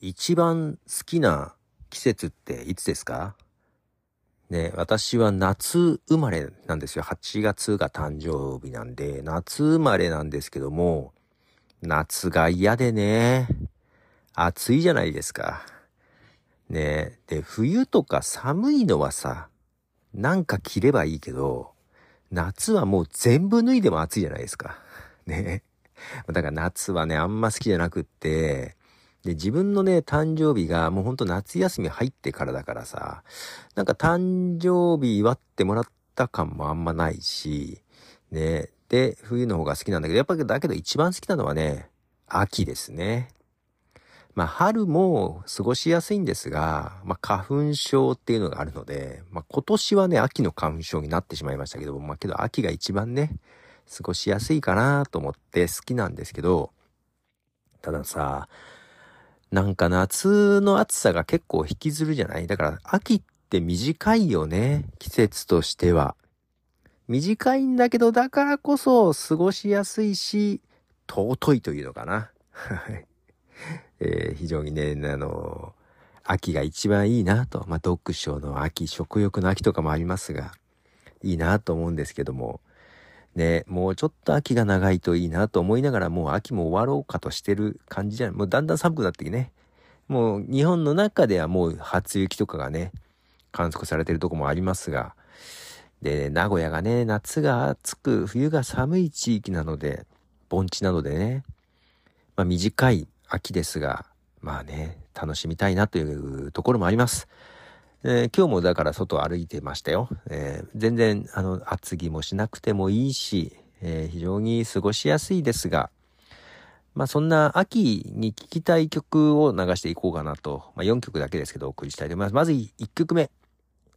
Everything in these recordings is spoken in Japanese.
一番好きな季節っていつですか？ね、私は夏生まれなんですよ。8月が誕生日なんで、夏生まれなんですけども、夏が嫌でね、暑いじゃないですか。ねで、冬とか寒いのはさ、なんか着ればいいけど、夏はもう全部脱いでも暑いじゃないですか。ね。だから夏はね、あんま好きじゃなくって、で、自分のね、誕生日がもうほんと夏休み入ってからだからさ、なんか誕生日祝ってもらった感もあんまないし、ね、で、冬の方が好きなんだけど、やっぱりだけど一番好きなのはね、秋ですね。まあ、春も過ごしやすいんですが、まあ、花粉症っていうのがあるので、まあ、今年はね、秋の花粉症になってしまいましたけども、まあ、けど秋が一番ね、過ごしやすいかなと思って好きなんですけど、たださ、なんか夏の暑さが結構引きずるじゃない？だから秋って短いよね。季節としては。短いんだけど、だからこそ過ごしやすいし、尊いというのかな。えー、非常にね、あの、秋が一番いいなと。まあ、読書の秋、食欲の秋とかもありますが、いいなと思うんですけども、ね、もうちょっと秋が長いといいなと思いながらもう秋も終わろうかとしてる感じじゃない。もうだんだん寒くなってきてね。もう日本の中ではもう初雪とかがね、観測されてるとこもありますが、で、名古屋がね、夏が暑く、冬が寒い地域なので、盆地なのでね、まあ短い秋ですが、まあね、楽しみたいなというところもあります。えー、今日もだから外歩いてましたよ。えー、全然、あの、厚着もしなくてもいいし、えー、非常に過ごしやすいですが、まあそんな秋に聴きたい曲を流していこうかなと、まあ4曲だけですけどお送りしたいと思います。まず1曲目、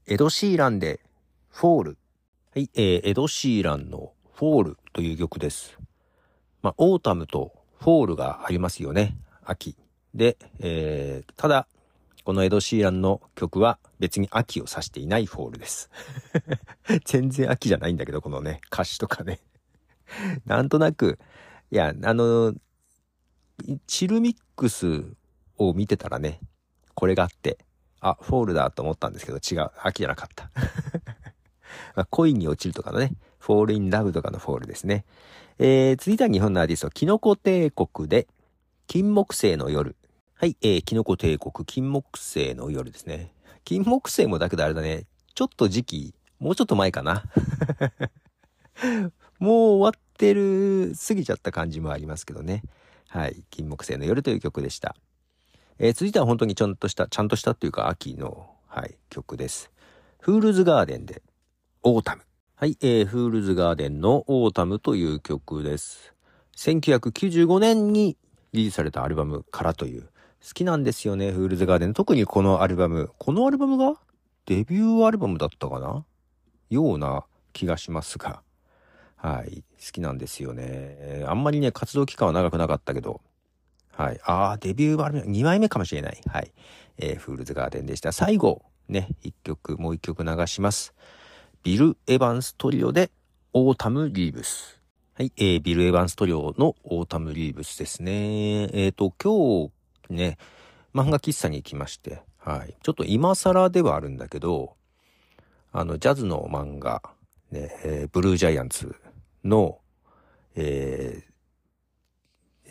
エド・シーランで、 Fall。はい、えー、エド・シーランの Fall という曲です。まあ、 Autumn と Fall がありますよね。秋。で、えー、ただ、このエド・シーランの曲は別に秋を指していない Fall です。全然秋じゃないんだけど、このね、歌詞とかね。なんとなく、いや、あの、 Chill Mix を見てたらね、これがあって、あ、 Fall だと思ったんですけど、違う。秋じゃなかった。まあ、恋に落ちるとかのね、 fall in love とかの fall ですね。えー、続いては日本のアーティスト、キノコ帝国で、金木星の夜はい、えー、キノコ帝国、金木星の夜ですね。金木星もだけどあれだね、ちょっと時期、もうちょっと前かな。もう終わってる、過ぎちゃった感じもありますけどね。はい、金木星の夜という曲でした。えー、続いては本当にちゃんとした、ちゃんとしたっていうか秋の、はい、曲です。フールズガーデンで、Autumn 。はい、えー、フールズガーデンの Autumn という曲です。1995年にリリースされたアルバムからという好きなんですよね、フールズガーデン。特にこのアルバム。このアルバムが？デビューアルバムだったかな？ような気がしますが。はい。好きなんですよね。あんまりね、活動期間は長くなかったけど。はい。ああ、デビューアルバム、2枚目かもしれない。はい。えー、フールズガーデンでした。最後、ね、1曲、もう1曲流します。ビル・エヴァンストリオで、オータム・リーブス。はい。えー、ビル・エヴァンストリオのオータム・リーブスですね。えっ、ー、と、今日ね、漫画喫茶に行きまして、はい。ちょっと今更ではあるんだけど、あの、ジャズの漫画、ね、えー、ブルージャイアントの、え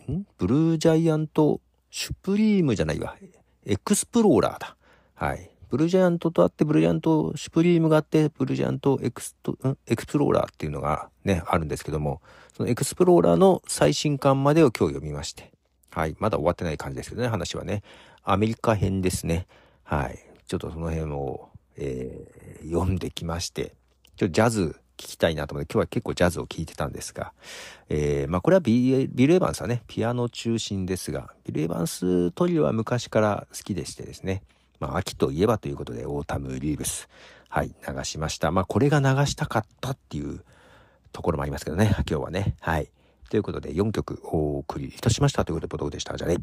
ー、ん？ブルージャイアント、シュプリームじゃないわ。エクスプローラーだ。はい。ブルージャイアントとあって、ブルージャイアント、シュプリームがあって、ブルージャイアントエクスト、ん？エクスプローラーっていうのがね、あるんですけども、そのエクスプローラーの最新刊までを今日読みまして。はい。まだ終わってない感じですけどね、話はね。アメリカ編ですね。はい。ちょっとその辺を、えー、読んできまして、ちょっとジャズ聞きたいなと思って、今日は結構ジャズを聴いてたんですが、えー、まあこれはビビル・エヴァンスはね、ピアノ中心ですが、ビル・エヴァンストリオは昔から好きでしてですね、まあ秋といえばということで、オータム・リーブス、はい、流しました。まあこれが流したかったっていうところもありますけどね、今日はね、はい。ということで4曲お送りいたしましたということで、どうでした。じゃね。